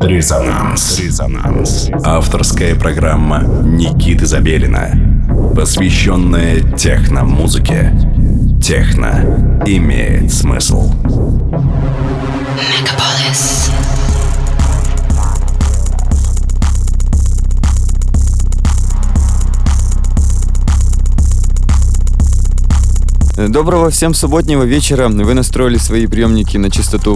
Резонанс. Резонанс. Авторская программа Никиты Забелина, посвященная техно-музыке. Техно имеет смысл. Мегаполис. Доброго всем субботнего вечера. Вы настроили свои приемники на частоту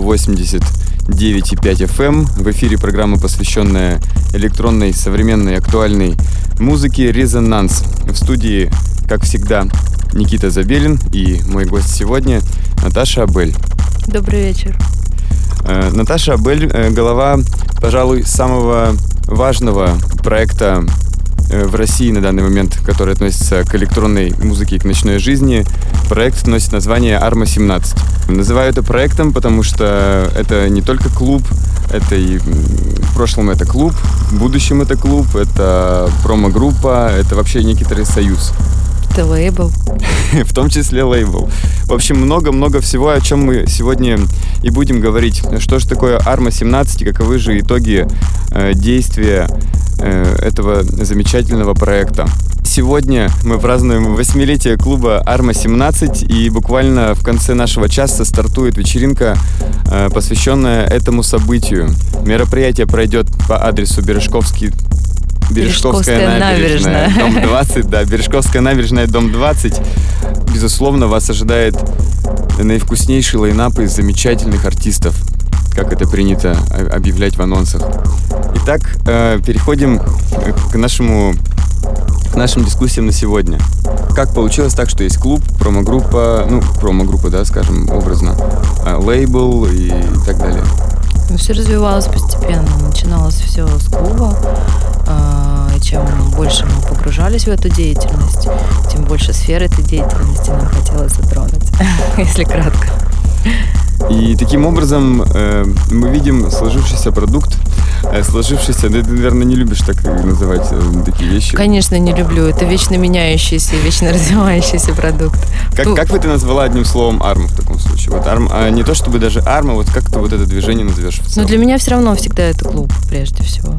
89,5 FM. Эм. В эфире программа, посвященная электронной, современной, актуальной музыке «Резонанс». В студии, как всегда, Никита Забелин и мой гость сегодня Наташа Абель. Добрый вечер. Э, Наташа Абель э, – голова, пожалуй, самого важного проекта в России на данный момент, который относится к электронной музыке и к ночной жизни. Проект носит название Arma 17. Называю это проектом, потому что это не только клуб, это и в прошлом это клуб, в будущем это клуб, это промо-группа, это вообще некоторый союз. Это лейбл. в том числе лейбл. В общем, много-много всего, о чем мы сегодня и будем говорить. Что же такое Arma 17 и каковы же итоги э, действия э, этого замечательного проекта. Сегодня мы празднуем восьмилетие клуба Arma 17 и буквально в конце нашего часа стартует вечеринка, э, посвященная этому событию. Мероприятие пройдет по адресу Бережковский Бережковская, Бережковская набережная, набережная, дом 20, да, Бережковская набережная, дом 20. Безусловно, вас ожидает наивкуснейший лайнап из замечательных артистов, как это принято объявлять в анонсах. Итак, э, переходим к нашему к нашим дискуссиям на сегодня. Как получилось так, что есть клуб, промо-группа, ну, промо-группа, да, скажем, образно, э, лейбл и так далее? Ну, все развивалось постепенно. Начиналось все с клуба. Э, чем больше мы погружались в эту деятельность, тем больше сфер этой деятельности нам хотелось затронуть, если кратко. И таким образом э, мы видим сложившийся продукт, э, сложившийся, ты, наверное, не любишь так называть э, такие вещи. Конечно, не люблю. Это вечно меняющийся, вечно развивающийся продукт. Как, как бы ты назвала одним словом арм в таком случае? Вот арм, а не то чтобы даже арма, вот как ты вот это движение назовешь? Ну, для меня все равно всегда это клуб, прежде всего.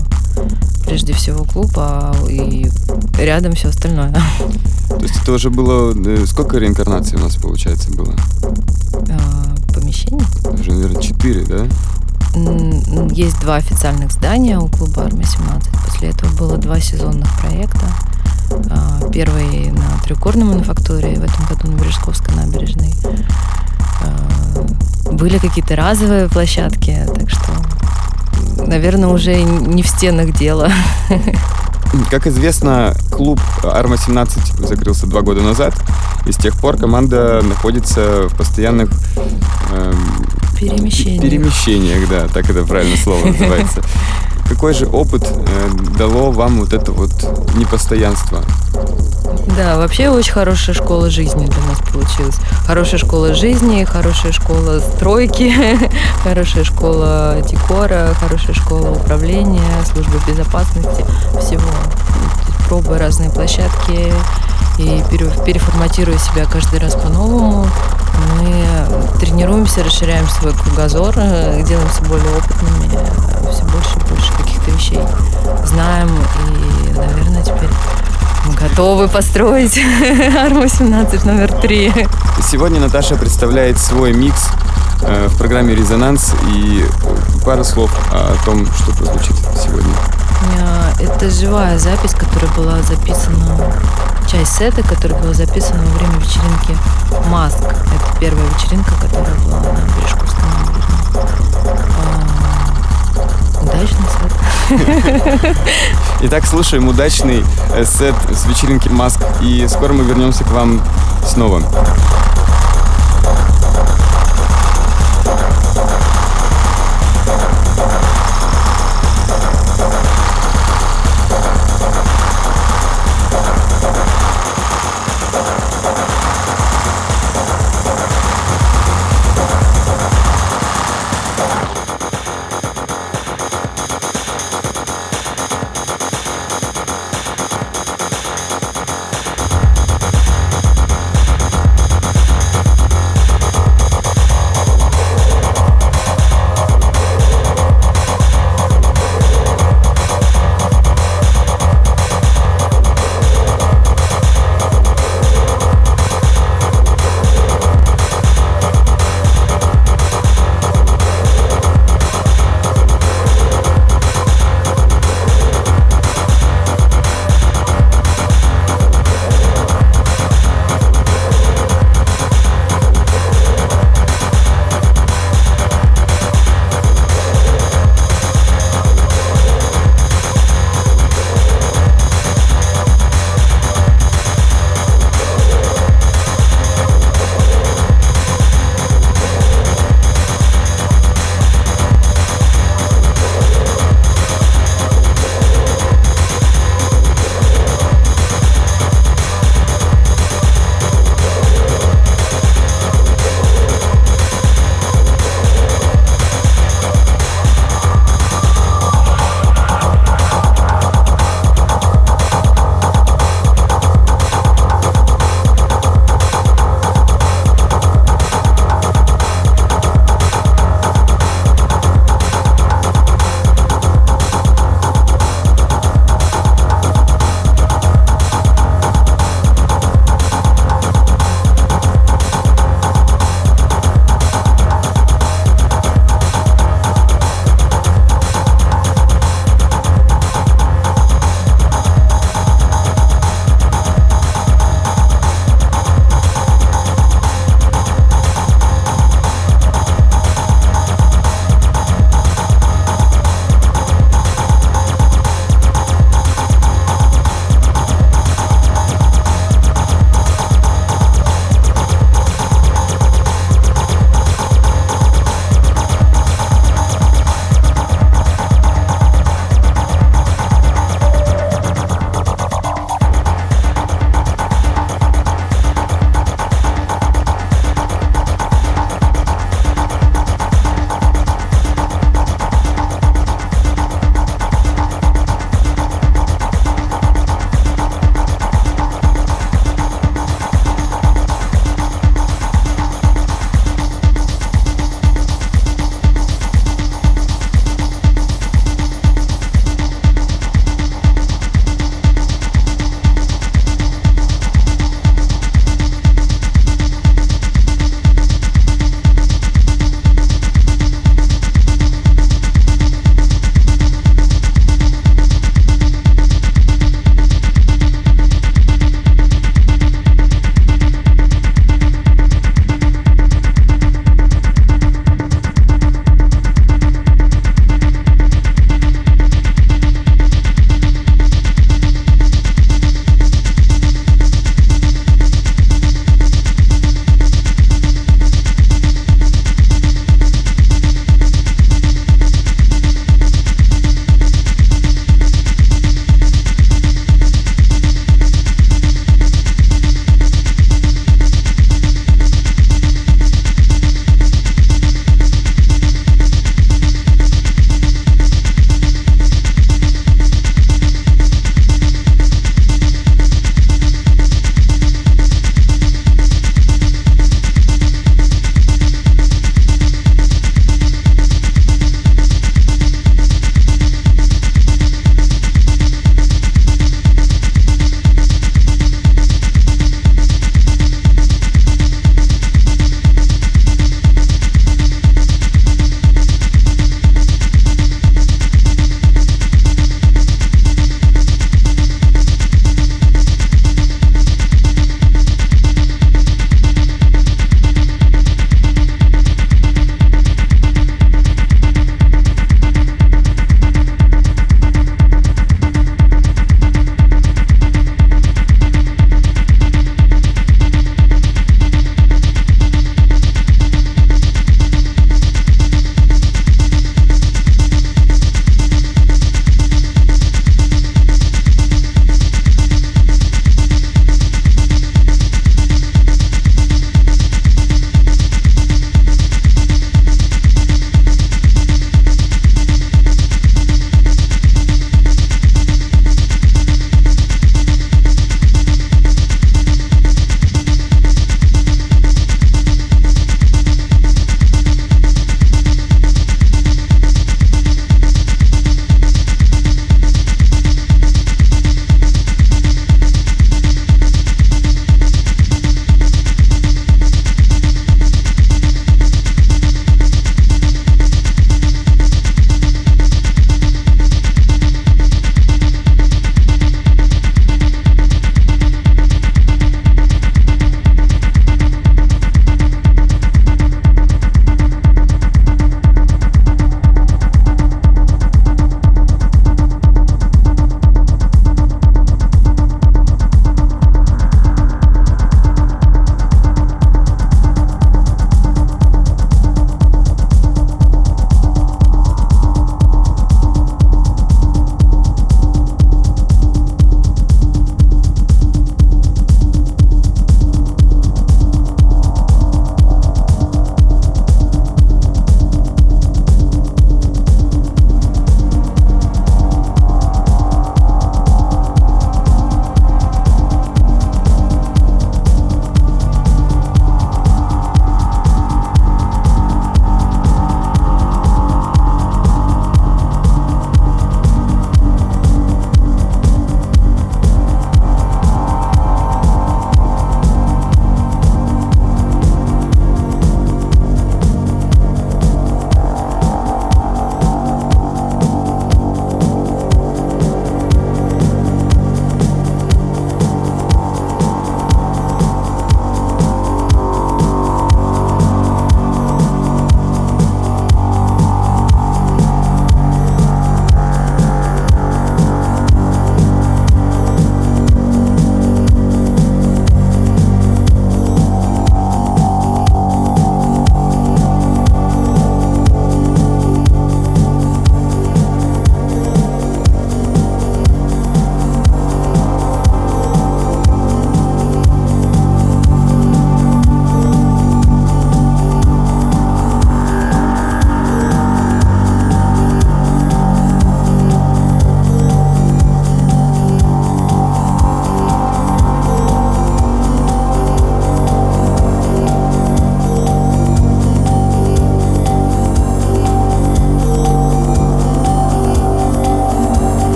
Прежде всего клуб, а и рядом все остальное. То есть это уже было... Э, сколько реинкарнаций у нас, получается, было? А, помещений? Уже, наверное, четыре, да? Есть два официальных здания у клуба «Армия 17». После этого было два сезонных проекта. А, первый на Трехгорной мануфактуре, в этом году на Бережковской набережной. А, были какие-то разовые площадки, так что, наверное, уже не в стенах дело. Как известно, клуб Арма-17 закрылся два года назад, и с тех пор команда находится в постоянных э, перемещениях. перемещениях, да, так это правильное слово называется. Какой же опыт э, дало вам вот это вот непостоянство? Да, вообще очень хорошая школа жизни для нас получилась. Хорошая школа жизни, хорошая школа стройки, хорошая школа декора, хорошая школа управления, службы безопасности, всего. Пробуя разные площадки и переформатируя себя каждый раз по-новому, мы тренируемся, расширяем свой кругозор, э, делаемся более опытными, все больше и больше каких-то вещей знаем и, наверное, теперь готовы построить Ар-18 номер 3. Сегодня Наташа представляет свой микс э, в программе «Резонанс» и пару слов о том, что прозвучит сегодня. Это живая запись, которая была записана, часть сета, которая была записана во время вечеринки «Маск». Это первая вечеринка, которая была на Бережковской набережной. А, удачный сет. Итак, слушаем удачный э, сет с вечеринки «Маск», и скоро мы вернемся к вам снова.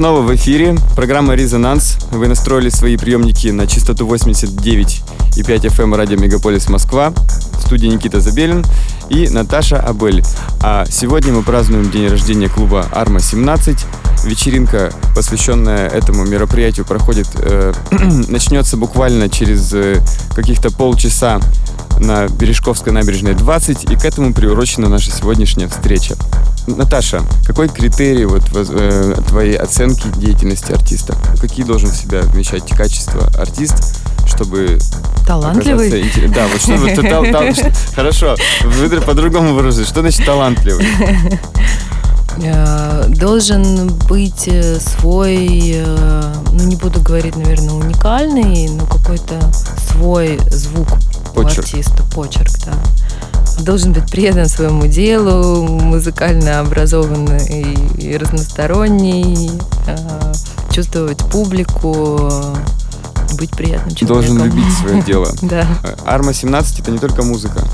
Снова в эфире. Программа «Резонанс». Вы настроили свои приемники на частоту 89 и 5 FM радио «Мегаполис Москва». В студии Никита Забелин и Наташа Абель. А сегодня мы празднуем день рождения клуба «Арма-17». Вечеринка, посвященная этому мероприятию, проходит, э, начнется буквально через э, каких-то полчаса на Бережковской набережной 20, и к этому приурочена наша сегодняшняя встреча. Наташа, какой критерий вот, э, твоей оценки деятельности артиста? Какие должен в себя вмещать качества артист, чтобы Талантливый? Интерес... Да, вот чтобы ты тал, тал, Хорошо, вы по-другому выразить. Что значит талантливый? Э, должен быть э, свой, э, ну не буду говорить, наверное, уникальный, но какой-то свой звук почерк. у артиста, почерк, да должен быть предан своему делу, музыкально образованный и разносторонний, э, чувствовать публику, быть приятным человеком. Должен любить свое дело. Да. Арма 17 это не только музыка,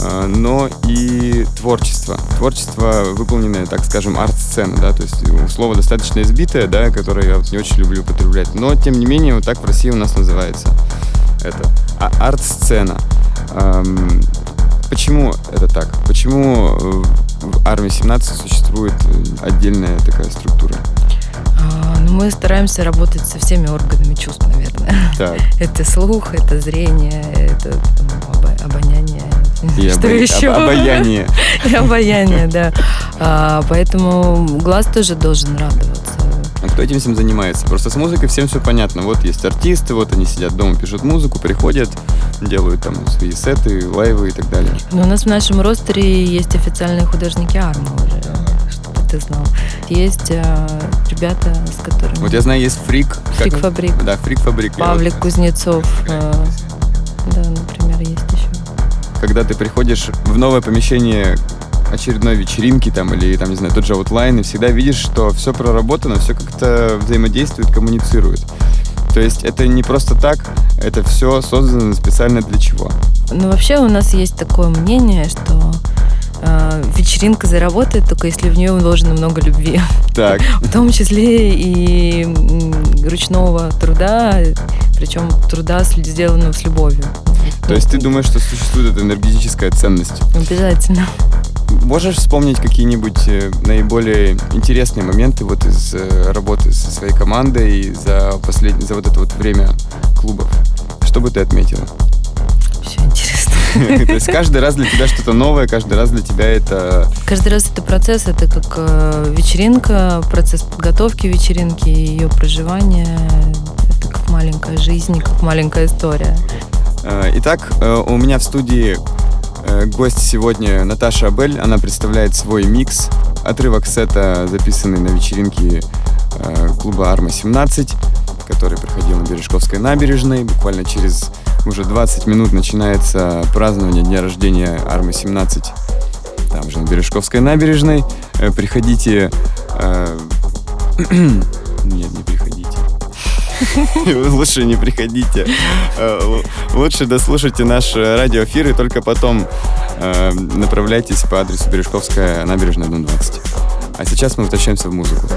э, но и творчество. Творчество, выполненное, так скажем, арт-сцена, да, то есть слово достаточно избитое, да, которое я вот не очень люблю употреблять, но, тем не менее, вот так в России у нас называется это. А арт-сцена. Эм, Почему это так? Почему э, в армии 17 существует э, отдельная такая структура? А, ну, мы стараемся работать со всеми органами чувств, наверное. Так. Это слух, это зрение, это ну, обоняние. И Что обо... еще? Обаяние. И обаяние, да. А, поэтому глаз тоже должен радоваться. А кто этим всем занимается? Просто с музыкой всем все понятно. Вот есть артисты, вот они сидят дома, пишут музыку, приходят, делают там свои сеты, лайвы и так далее. Но у нас в нашем ростере есть официальные художники армы уже, чтобы ты знал. Есть э, ребята, с которыми... Вот я знаю, есть Фрик. Фрик как... Фабрик. Да, Фрик Фабрик. Павлик вот... Кузнецов. Э, да, например, есть еще. Когда ты приходишь в новое помещение очередной вечеринки там или там, не знаю, тот же Outline, и всегда видишь, что все проработано, все как-то взаимодействует, коммуницирует. То есть это не просто так, это все создано специально для чего. Ну, вообще у нас есть такое мнение, что э, вечеринка заработает только если в нее вложено много любви. Так. В том числе и ручного труда, причем труда, сделанного с любовью. То есть ты думаешь, что существует эта энергетическая ценность? Обязательно. Можешь вспомнить какие-нибудь э, наиболее интересные моменты вот из э, работы со своей командой за последнее, за вот это вот время клубов? Что бы ты отметила? Все интересно. То есть каждый раз для тебя что-то новое, каждый раз для тебя это... Каждый раз это процесс, это как э, вечеринка, процесс подготовки вечеринки, ее проживания. Это как маленькая жизнь, как маленькая история. Итак, у меня в студии гость сегодня Наташа Абель. Она представляет свой микс. Отрывок сета, записанный на вечеринке э, клуба «Арма-17», который проходил на Бережковской набережной. Буквально через уже 20 минут начинается празднование дня рождения «Армы-17» там же на Бережковской набережной. Э, приходите... Нет, не приходите. Лучше не приходите. Э, лучше дослушайте наш радиоэфир и только потом э, направляйтесь по адресу Бережковская набережная, дом 20. А сейчас мы возвращаемся в музыку.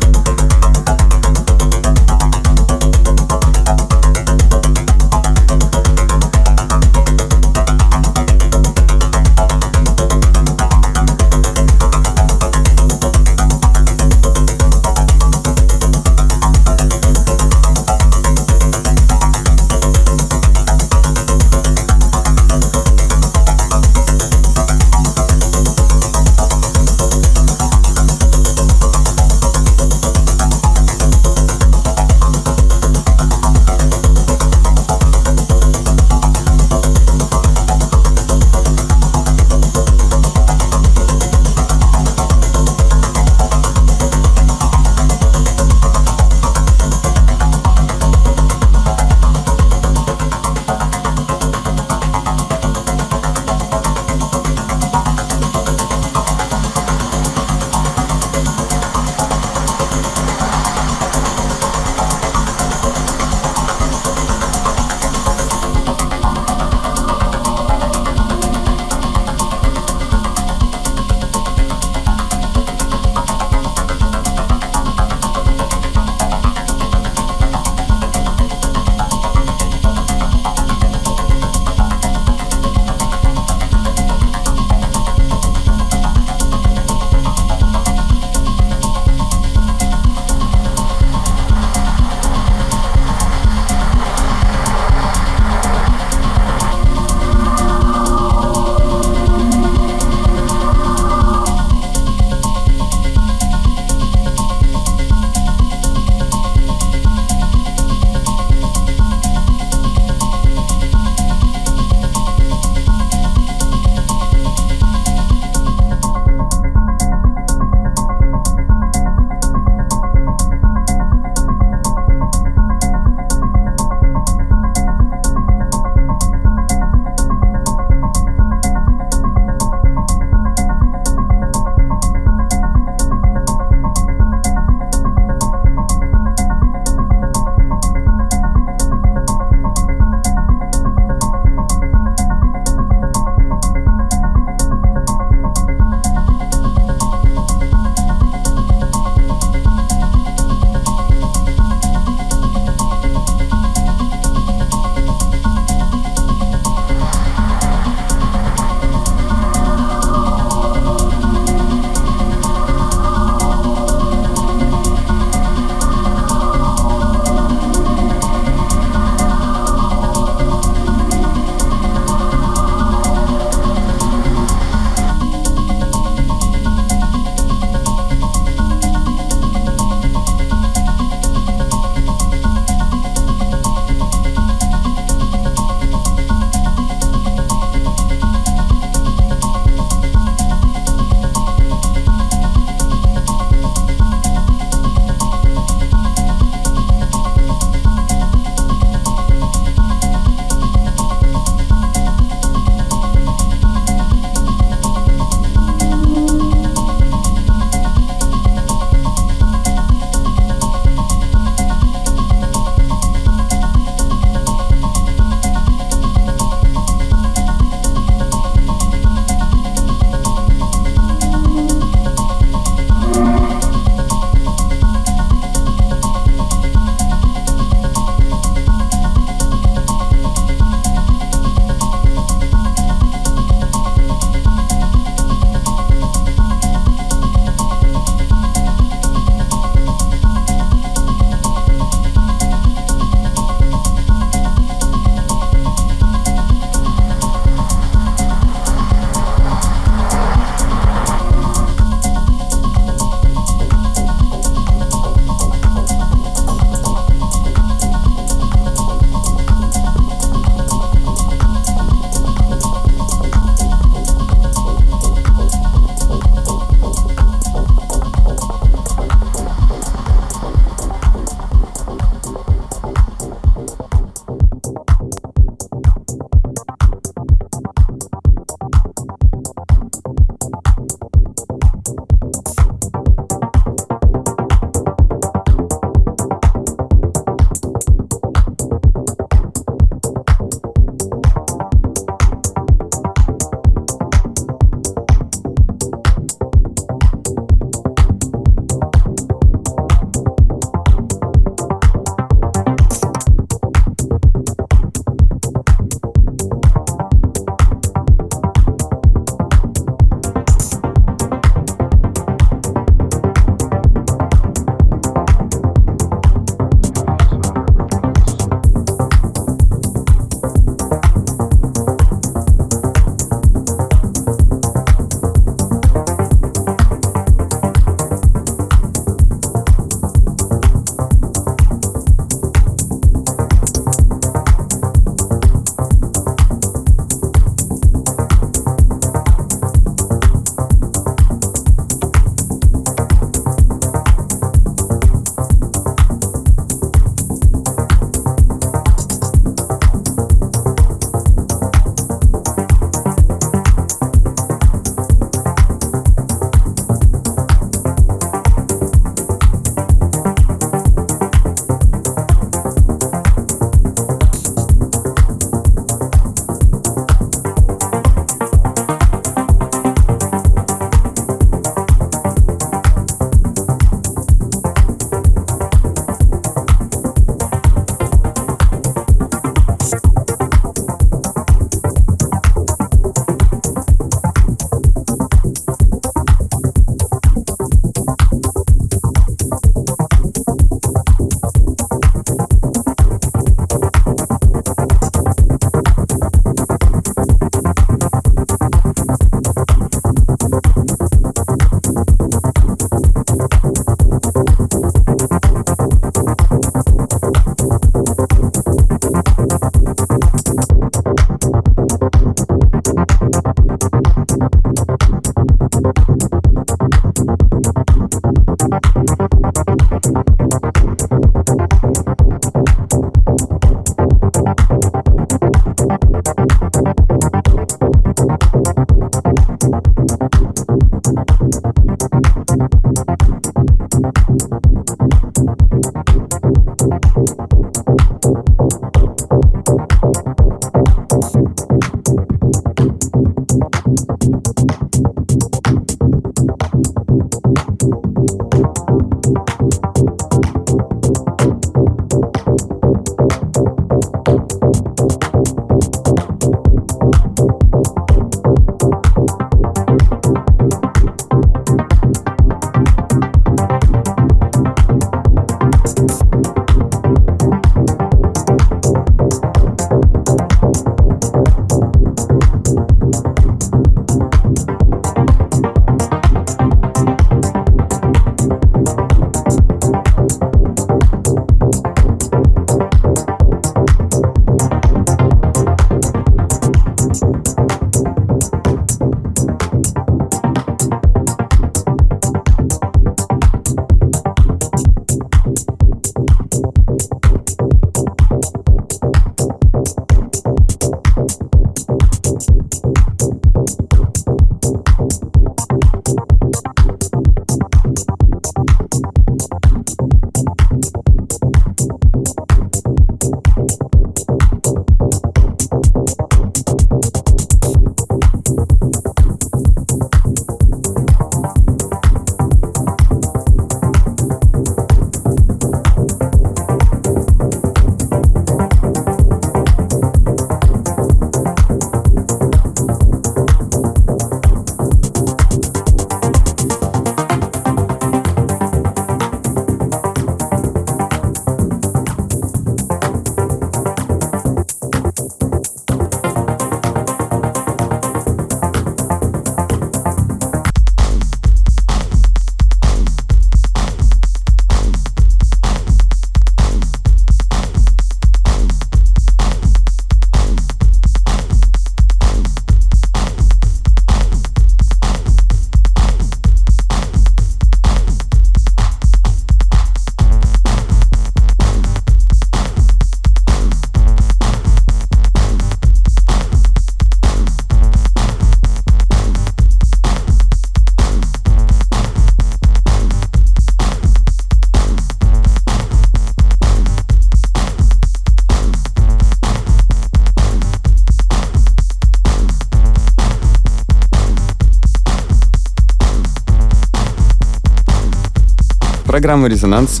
Программа «Резонанс».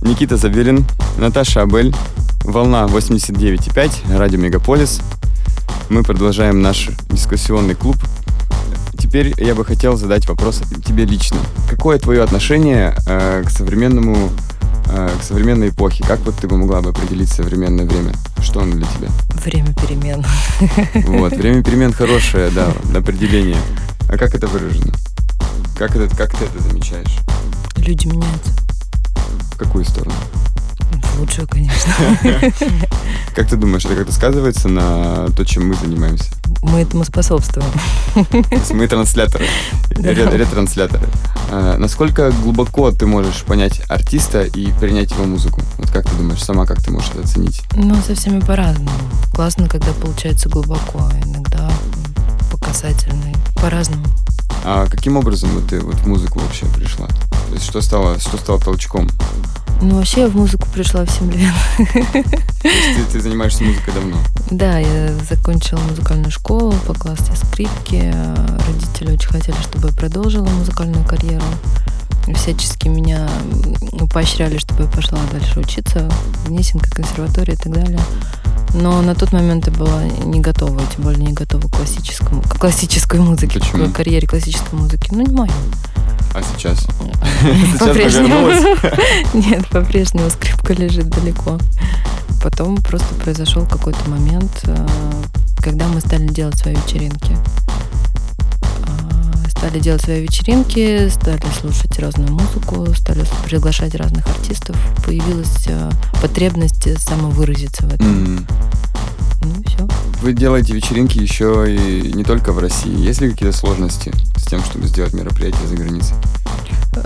Никита Забелин, Наташа Абель, Волна 89,5, Радио Мегаполис. Мы продолжаем наш дискуссионный клуб. Теперь я бы хотел задать вопрос тебе лично. Какое твое отношение э, к современному, э, к современной эпохе? Как вот ты бы могла бы определить современное время? Что оно для тебя? Время перемен. Вот, время перемен хорошее, да, определение. А как это выражено? Как, это, как ты это замечаешь? Люди меняются. В какую сторону? В лучшую, конечно. Как ты думаешь, это как-то сказывается на то, чем мы занимаемся? Мы этому способствуем. мы трансляторы, ретрансляторы. А, насколько глубоко ты можешь понять артиста и принять его музыку? Вот как ты думаешь, сама как ты можешь это оценить? Ну, со всеми по-разному. Классно, когда получается глубоко, иногда по касательной. По-разному. А каким образом ты вот в музыку вообще пришла? То есть что стало, что стало толчком? Ну, вообще я в музыку пришла в 7 лет. То есть ты, ты занимаешься музыкой давно? Да, я закончила музыкальную школу по классе скрипки. Родители очень хотели, чтобы я продолжила музыкальную карьеру. Всячески меня поощряли, чтобы я пошла дальше учиться в Несинка, консерватории и так далее. Но на тот момент я была не готова, тем более не готова к классическому, к классической музыке, Почему? к карьере классической музыки. Ну, не мою. А сейчас? По-прежнему. Нет, по-прежнему скрипка лежит далеко. Потом просто произошел какой-то момент, э, когда мы стали делать свои вечеринки. Стали делать свои вечеринки, стали слушать разную музыку, стали приглашать разных артистов. Появилась э, потребность самовыразиться в этом. Mm. Ну все. вы делаете вечеринки еще и не только в России. Есть ли какие-то сложности с тем, чтобы сделать мероприятие за границей?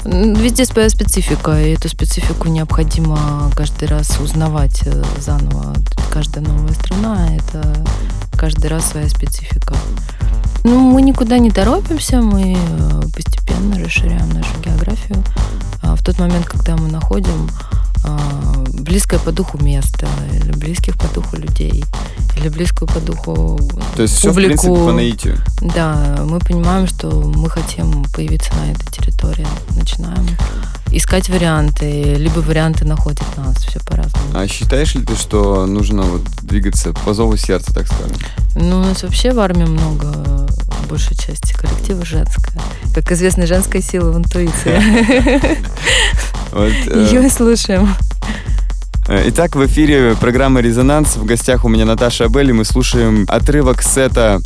Везде своя специфика, и эту специфику необходимо каждый раз узнавать э, заново. Каждая новая страна — это каждый раз своя специфика. Ну, мы никуда не торопимся, мы э, постепенно расширяем нашу географию. А в тот момент, когда мы находим близкое по духу место, или близких по духу людей, или близкую по духу То есть публику. все, в принципе, по наитию? Да, мы понимаем, что мы хотим появиться на этой территории. Начинаем искать варианты, либо варианты находят нас, все по-разному. А считаешь ли ты, что нужно вот двигаться по зову сердца, так скажем? Ну, у нас вообще в армии много, большей части коллектива женская. Как известно, женская сила в интуиции. Вот, э, Ее слушаем. Э, Итак, в эфире программа «Резонанс». В гостях у меня Наташа Абель, и мы слушаем отрывок сета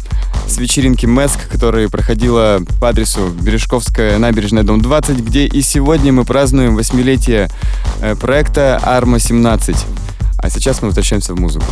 с вечеринки МЭСК, которая проходила по адресу Бережковская набережная, дом 20, где и сегодня мы празднуем восьмилетие э, проекта «Арма-17». А сейчас мы возвращаемся в музыку.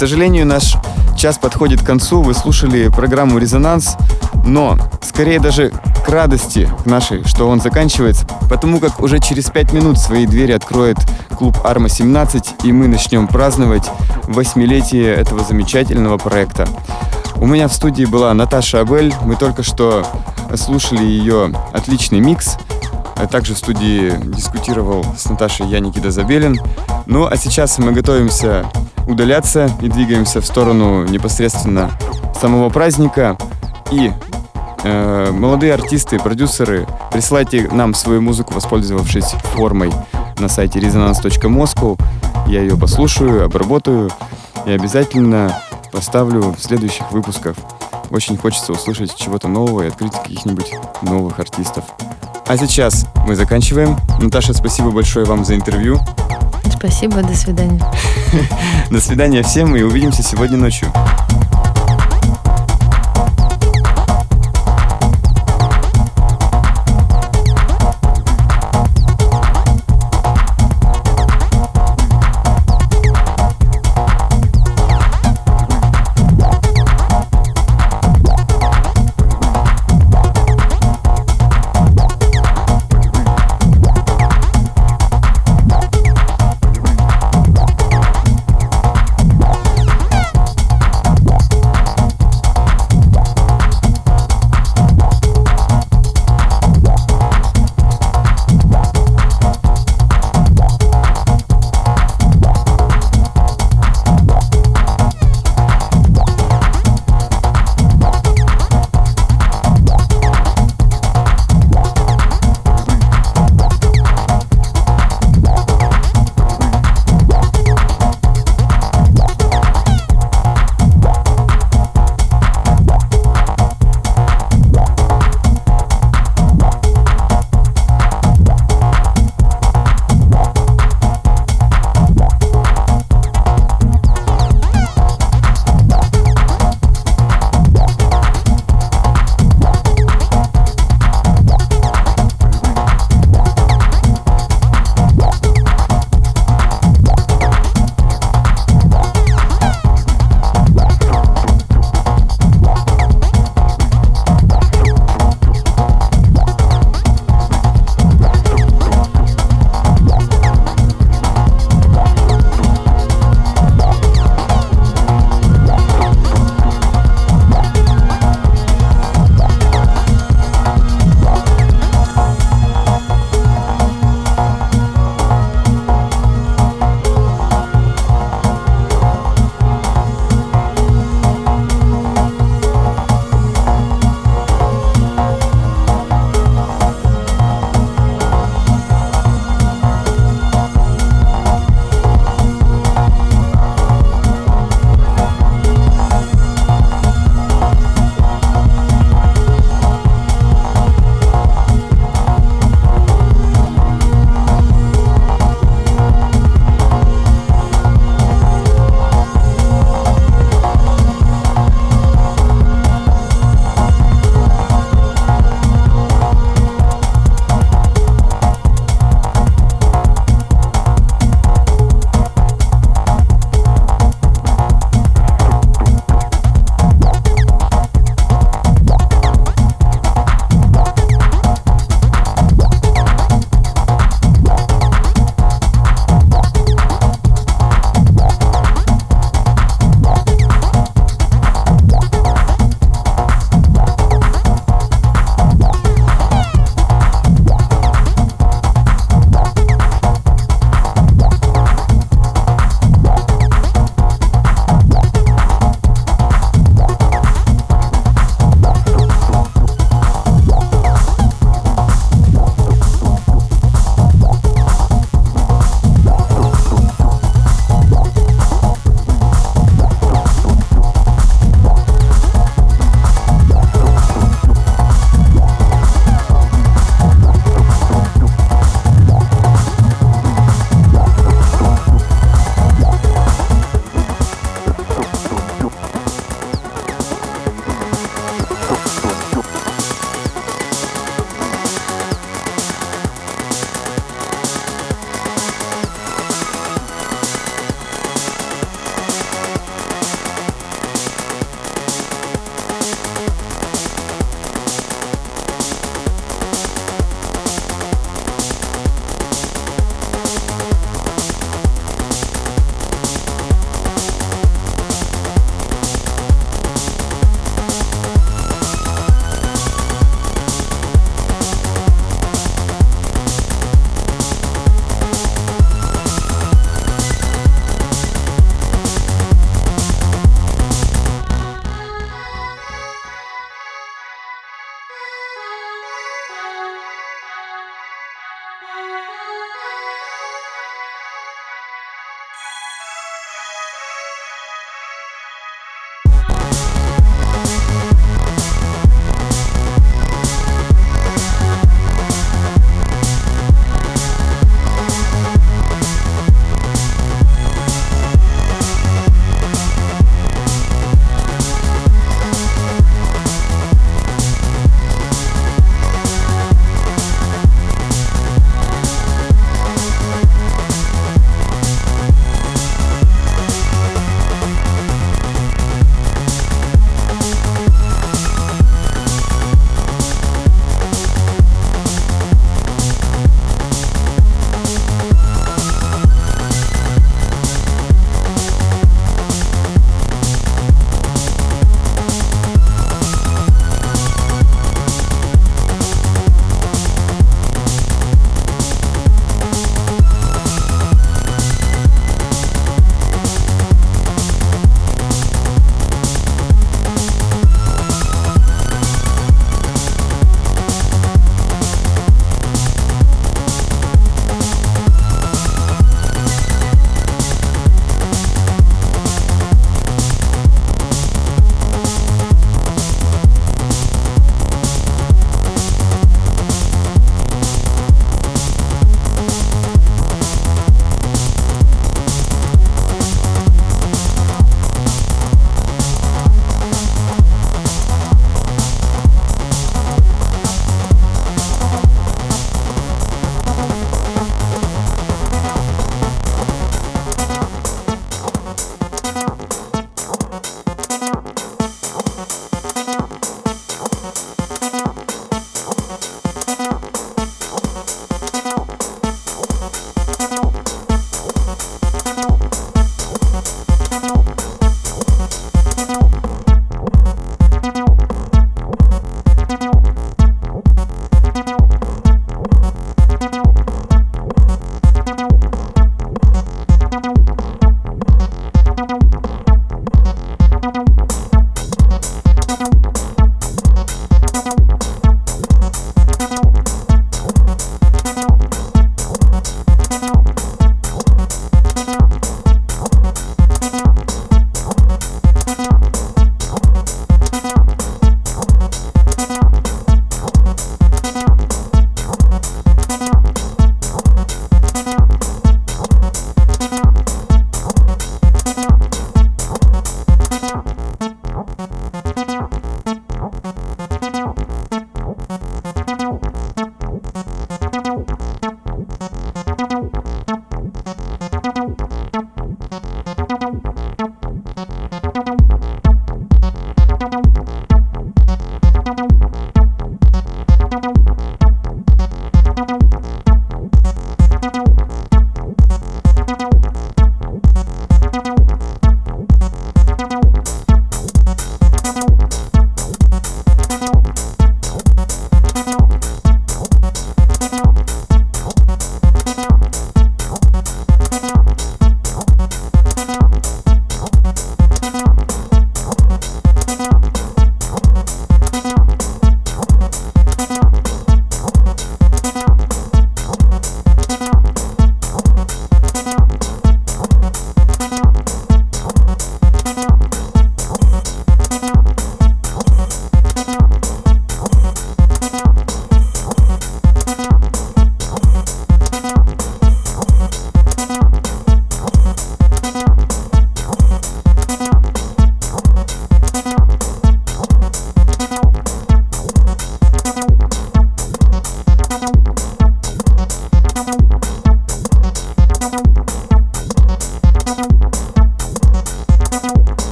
Сожалению, наш час подходит к концу. Вы слушали программу «Резонанс», но скорее даже к радости нашей, что он заканчивается, потому как уже через пять минут свои двери откроет клуб «Арма-17», и мы начнем праздновать восьмилетие этого замечательного проекта. У меня в студии была Наташа Абель. Мы только что слушали ее отличный микс. А также в студии дискутировал с Наташей я, Никита Забелин. Ну, а сейчас мы готовимся удаляться и двигаемся в сторону непосредственно самого праздника. И э, молодые артисты, продюсеры, присылайте нам свою музыку, воспользовавшись формой на сайте resonance.moscow. Я ее послушаю, обработаю и обязательно поставлю в следующих выпусках. Очень хочется услышать чего-то нового и открыть каких-нибудь новых артистов. А сейчас мы заканчиваем. Наташа, спасибо большое вам за интервью. Спасибо, до свидания. До свидания всем и увидимся сегодня ночью.